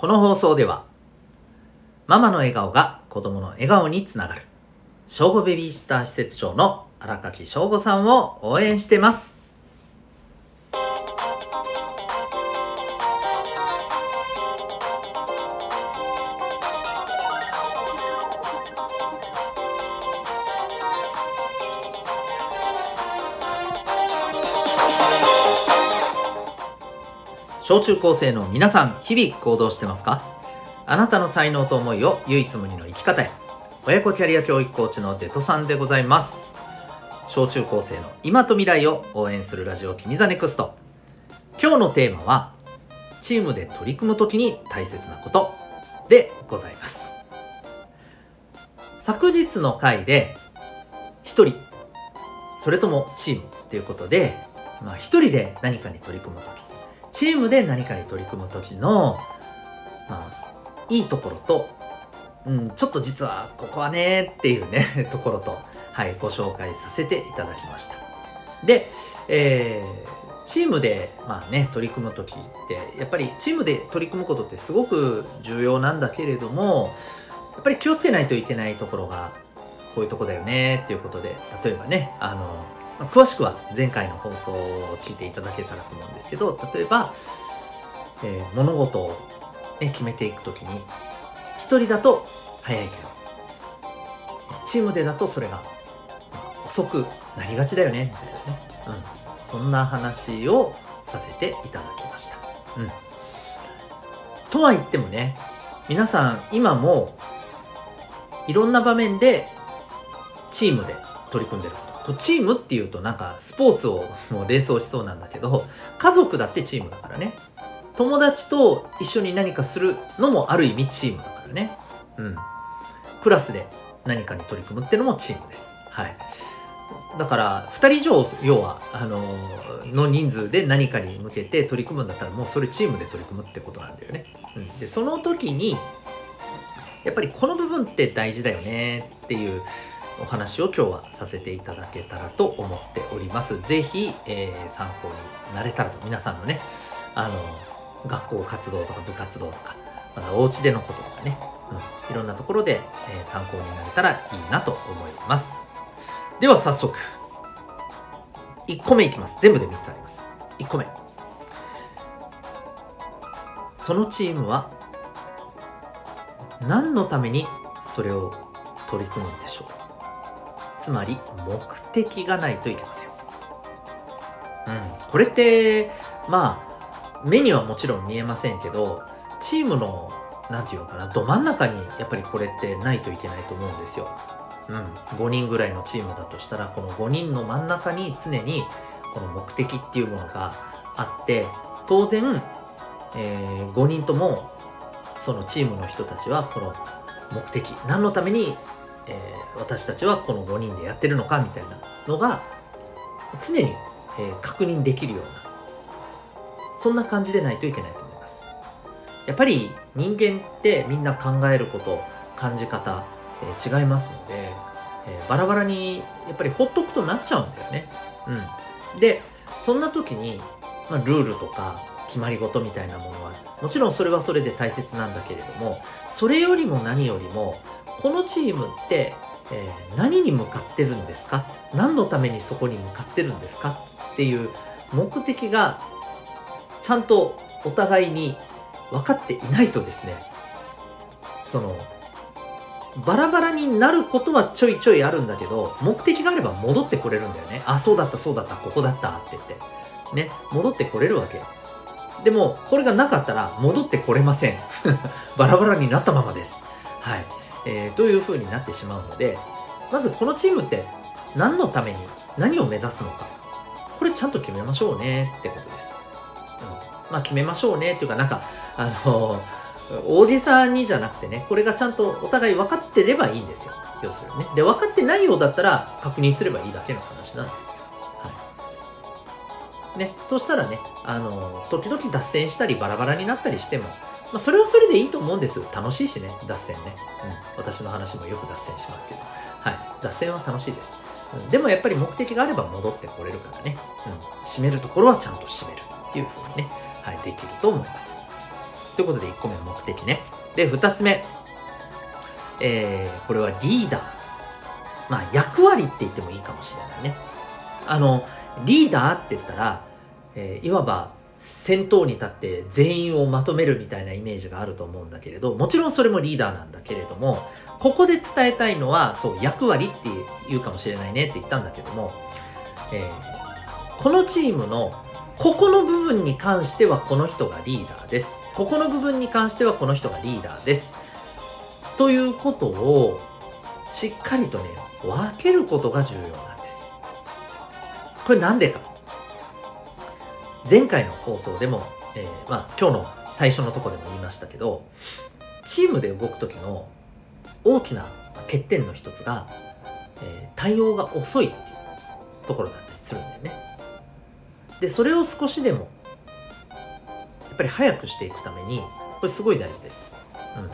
この放送ではママの笑顔が子供の笑顔につながる。正午ベビーシッター施設長の荒垣翔吾さんを応援してます。小中高生の皆さん日々行動してますか？あなたの才能と思いを唯一無二の生き方へ。親子キャリア教育コーチのデトさんでございます。小中高生の今と未来を応援するラジオ君 the NEXT。今日のテーマはチームで取り組む時に大切なこと。でございます。昨日の回で一人それともチームということでまあ一人で何かに取り組む時。チームで何かに取り組む時のまあいいところとうん、ちょっと実はここはねっていうね ところと、はい、ご紹介させていただきました。で、えー、チームで、まあね、取り組む時ってやっぱりチームで取り組むことってすごく重要なんだけれどもやっぱり気をつけないといけないところがこういうとこだよねっていうことで例えばねあの詳しくは前回の放送を聞いていただけたらと思うんですけど例えば、えー、物事を、ね、決めていく時に1人だと早いけどチームでだとそれが遅くなりがちだよねみたいなね、うん、そんな話をさせていただきました。うん、とは言ってもね皆さん今もいろんな場面でチームで取り組んでること。こうチームっていうとなんかスポーツをもう連想しそうなんだけど家族だってチームだからね友達と一緒に何かするのもある意味チームだからねうんクラスで何かに取り組むってのもチームです。はい。だから2人以上要はあのの人数で何かに向けて取り組むんだったらもうそれチームで取り組むってことなんだよね。うん、でその時にやっぱりこの部分って大事だよねっていうお話を今日はさせていただけたらと思っております。是非、えー、参考になれたらと皆さんのねあの学校活動とか部活動とかまだお家でのこととかねうん、いろんなところで、えー、参考になれたらいいなと思います。では早速1個目いきます。全部で3つあります。1個目。そのチームは何のためにそれを取り組むんでしょう？つまり目的がないといけません、うん、これってまあ目にはもちろん見えませんけどチームの何て言うのかなど真ん中にやっぱりこれってないといけないと思うんですよ。うん、5人ぐらいのチームだとしたらこの5人の真ん中に常にこの目的っていうものがあって当然、えー、5人ともそのチームの人たちはこの目的何のために、えー、私たちはこの5人でやってるのかみたいなのが常に、えー、確認できるようなそんな感じでないといけないと思いますやっぱり人間ってみんな考えること感じ方、えー、違いますので、え、バラバラにやっぱりほっとくとなっちゃうんだよね。うん、でそんな時に、まあ、ルールとか決まり事みたいなものはもちろんそれはそれで大切なんだけれどもそれよりも何よりもこのチームって、えー、何に向かってるんですか？何のためにそこに向かってるんですかっていう目的がちゃんとお互いに分かっていないとですねそのバラバラになることはちょいちょいあるんだけど目的があれば戻ってこれるんだよね。あそうだったそうだったここだったって言って。ね戻ってこれるわけでもこれがなかったら戻ってこれません。バラバラになったままです。はい、えー、という風になってしまうのでまずこのチームって何のために何を目指すのか。これちゃんと決めましょうねってことです、うん、まあ決めましょうねっていうかなんかあの大げさにじゃなくてねこれがちゃんとお互い分かってればいいんですよ。要するにね。で分かってないようだったら確認すればいいだけの話なんです。はい。ね。そうしたらねあの時々脱線したりバラバラになったりしてもまあ、それはそれでいいと思うんです。楽しいしね、脱線ね。うん。私の話もよく脱線しますけど。はい。脱線は楽しいです。うん、でもやっぱり目的があれば戻ってこれるからね。うん。締めるところはちゃんと締めるっていう風にね、はい、できると思います。ということで1個目の目的ねで2つ目えー、これはリーダーまあ役割って言ってもいいかもしれないねあのリーダーって言ったら、えー、いわば先頭に立って全員をまとめるみたいなイメージがあると思うんだけれどもちろんそれもリーダーなんだけれどもここで伝えたいのはそう役割って言うかもしれないねって言ったんだけども、えー、このチームのここの部分に関してはこの人がリーダーです。ここの部分に関してはこの人がリーダーです。ということをしっかりとね分けることが重要なんです。これなんでか？前回の放送でも、えー、まあ、今日の最初のとこでも言いましたけどチームで動く時の大きな欠点の一つが、えー、対応が遅いっていうところだったりするんだよね。でそれを少しでもやっぱり早くしていくためにこれすごい大事です、うん、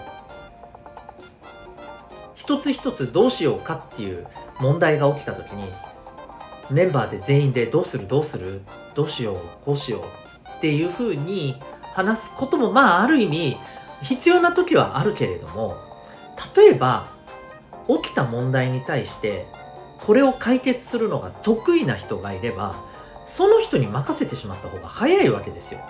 一つ一つどうしようかっていう問題が起きた時にメンバーで全員でどうするどうするどうしようこうしようっていうふうに話すこともまあある意味必要な時はあるけれども例えば起きた問題に対してこれを解決するのが得意な人がいればその人に任せてしまった方が早いわけですよ。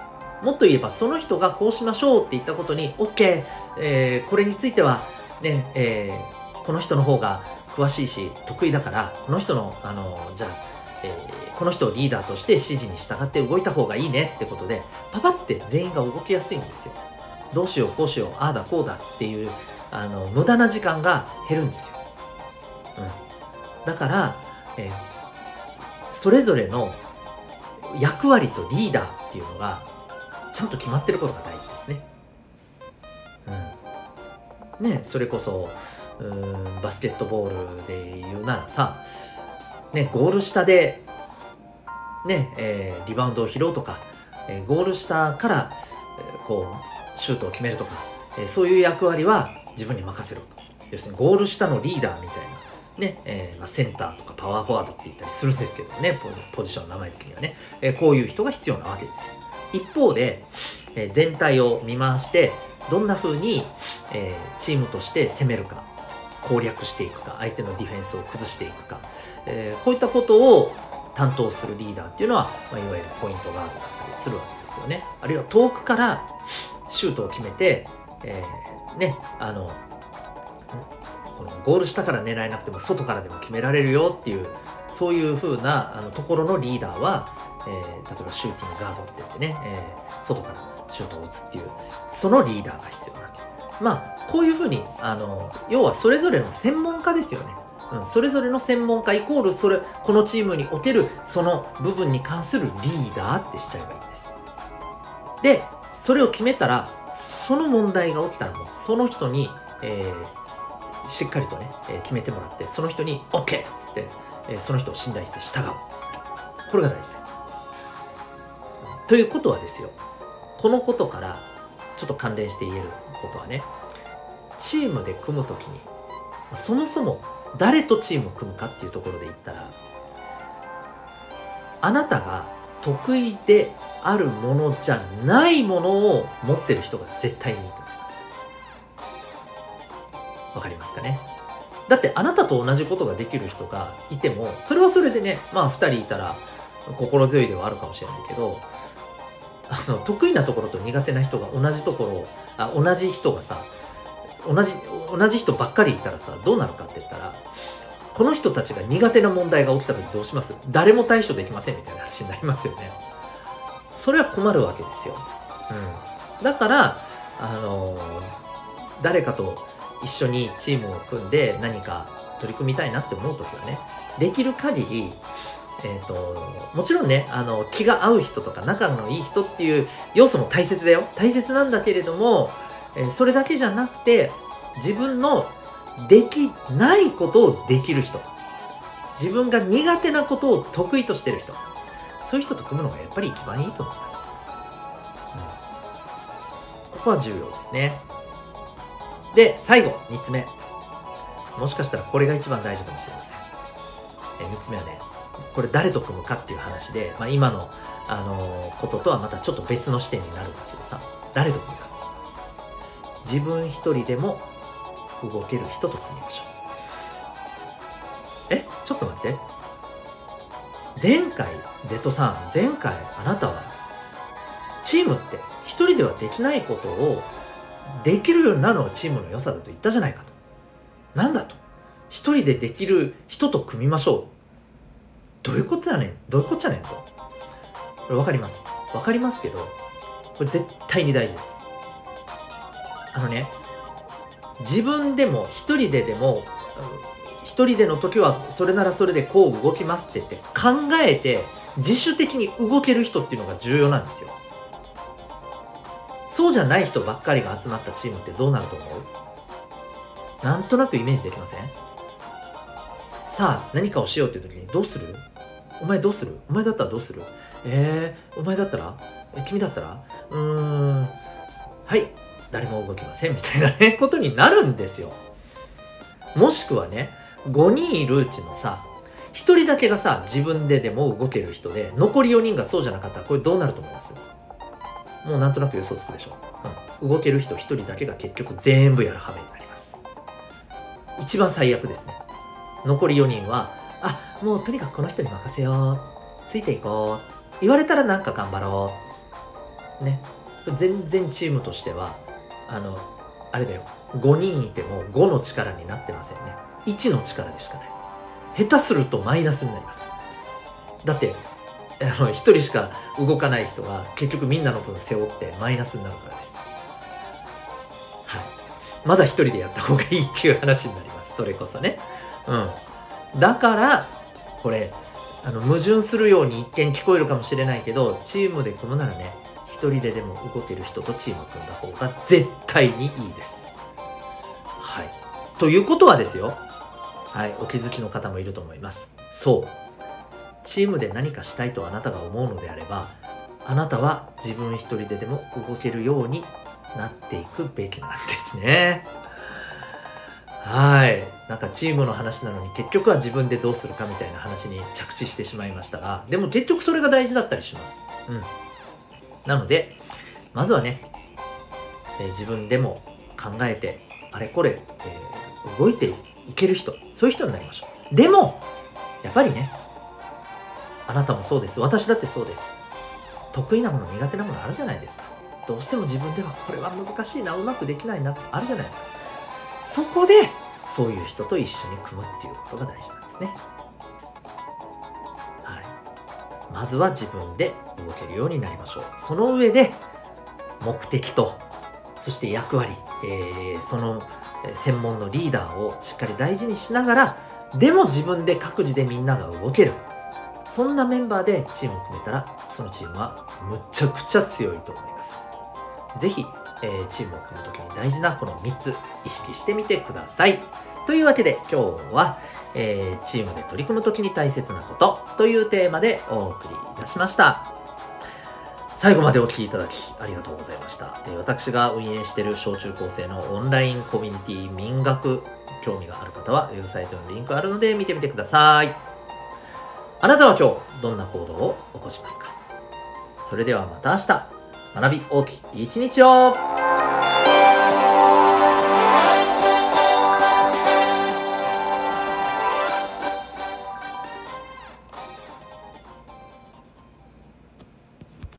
もっと言えばその人がこうしましょうって言ったことに OK、えー、これについてはね、えー、この人の方が詳しいし得意だからこの人のあのじゃあ、えー、この人をリーダーとして指示に従って動いた方がいいねってことでパパって全員が動きやすいんですよ。どうしようこうしようああだこうだっていうあの無駄な時間が減るんですよ、うん、だから、えー、それぞれの役割とリーダーっていうのがちゃんと決まってることが大事ですね。うん、ねそれこそうんバスケットボールで言うならさ、ね、ゴール下で、ねえー、リバウンドを拾うとか、えー、ゴール下から、えー、こうシュートを決めるとか、えー、そういう役割は自分に任せろと。要するにゴール下のリーダーみたいなねえーまあ、センターとかパワーフォワードって言ったりするんですけどねポジションの名前的にはね、えー、こういう人が必要なわけですよ。一方で、えー、全体を見回してどんな風に、えー、チームとして攻めるか。攻略していくか相手のディフェンスを崩していくか、えー、こういったことを担当するリーダーっていうのは、まあ、いわゆるポイントガードだったりするわけですよね。あるいは遠くからシュートを決めて、えー、ねあのこのゴール下から狙えなくても外からでも決められるよっていうそういう風なあのところのリーダーは、えー、例えばシューティングガードって言ってね、えー、外からシュートを打つっていうそのリーダーが必要なわけ。まあこういう風にあの要はそれぞれの専門家ですよね。うん、それぞれの専門家イコールそれこのチームにおけるその部分に関するリーダーってしちゃえばいいんです。でそれを決めたらその問題が起きたらもうその人に、えー、しっかりとね、えー、決めてもらってその人に OK! っつって、えー、その人を信頼して従う。これが大事です。ということはですよ。このことからちょっと関連して言えることはねチームで組む時にそもそも誰とチームを組むかっていうところで言ったらあなたが得意であるものじゃないものを持ってる人が絶対にいいと思います。わかりますかね？だってあなたと同じことができる人がいてもそれはそれでねまあ2人いたら心強いではあるかもしれないけどあの得意なところと苦手な人が同じところあ同じ人がさ同じ同じ人ばっかりいたらさどうなるかって言ったらこの人たちが苦手な問題が起きた時どうします？誰も対処できませんみたいな話になりますよね。それは困るわけですよ、うん、だからあの誰かと一緒にチームを組んで何か取り組みたいなって思う時はねできる限りえーと、もちろんねあの気が合う人とか仲のいい人っていう要素も大切だよ。大切なんだけれども、えー、それだけじゃなくて自分のできないことをできる人。自分が苦手なことを得意としてる人。そういう人と組むのがやっぱり一番いいと思います、うん、ここは重要ですね。で、最後、3つ目。もしかしたらこれが一番大事かもしれません。え3つ目はね、これ誰と組むかっていう話で、まあ、今の、あの、こととはまたちょっと別の視点になるんだけどさ、誰と組むか。自分一人でも動ける人と組みましょう。えちょっと待って。前回デトさん前回あなたはチームって一人ではできないことをできるようになるのがチームの良さだと言ったじゃないかと。なんだと。一人でできる人と組みましょう。どういうことやねん？どういうことじゃねんと？これ分かります。分かりますけどこれ絶対に大事です。あのね自分でも一人ででも一人での時はそれならそれでこう動きますって言って考えて自主的に動ける人っていうのが重要なんですよ。そうじゃない人ばっかりが集まったチームってどうなると思う？なんとなくイメージできません？さあ何かをしようっていう時にどうする？お前どうする？お前だったらどうする？えー、お前だったら？え君だったら？うーん。はい。誰も動きません。みたいなね ことになるんですよ。もしくはね5人いるうちのさ1人だけがさ自分ででも動ける人で残り4人がそうじゃなかったらこれどうなると思います？もうなんとなく予想つくでしょ、うん、動ける人1人だけが結局全部やる羽目になります。一番最悪ですね。残り4人はあもうとにかくこの人に任せよう。ついていこう。言われたらなんか頑張ろう。ね。全然チームとしてはあのあれだよ。5人いても5の力になってませんね。1の力でしかない。下手するとマイナスになります。だってあの1人しか動かない人は結局みんなの分背負ってマイナスになるからです。はい。まだ1人でやった方がいいっていう話になります。それこそね。うん。だからこれあの矛盾するように一見聞こえるかもしれないけどチームで組むならね一人ででも動ける人とチーム組んだ方が絶対にいいです。はい。ということはですよ。はい。お気づきの方もいると思います。そう。チームで何かしたいとあなたが思うのであれば、あなたは自分一人ででも動けるようになっていくべきなんですね。はい。なんかチームの話なのに結局は自分でどうするかみたいな話に着地してしまいましたが、でも結局それが大事だったりします。うん。なので、まずはね、えー、自分でも考えて、あれこれ、えー、動いていける人、そういう人になりましょう。でも、やっぱりね、あなたもそうです。私だってそうです。得意なもの、苦手なものあるじゃないですか。どうしても自分ではこれは難しいな、うまくできないな、あるじゃないですか。そこでそういう人と一緒に組むっていうことが大事なんですね。はい、まずは自分で動けるようになりましょう。その上で目的とそして役割、えー、その専門のリーダーをしっかり大事にしながらでも自分で各自でみんなが動けるそんなメンバーでチームを組めたらそのチームはむちゃくちゃ強いと思います。ぜひえー、チームを組む時に大事なこの3つ意識してみてください。というわけで今日は、えー、チームで取り組む時に大切なことというテーマでお送りいたしました。最後までお聴きいただきありがとうございました。え、私が運営している小中高生のオンラインコミュニティ民学興味がある方はウェブサイトのリンクあるので見てみてください。あなたは今日どんな行動を起こしますか？それではまた明日学び大きい一日を。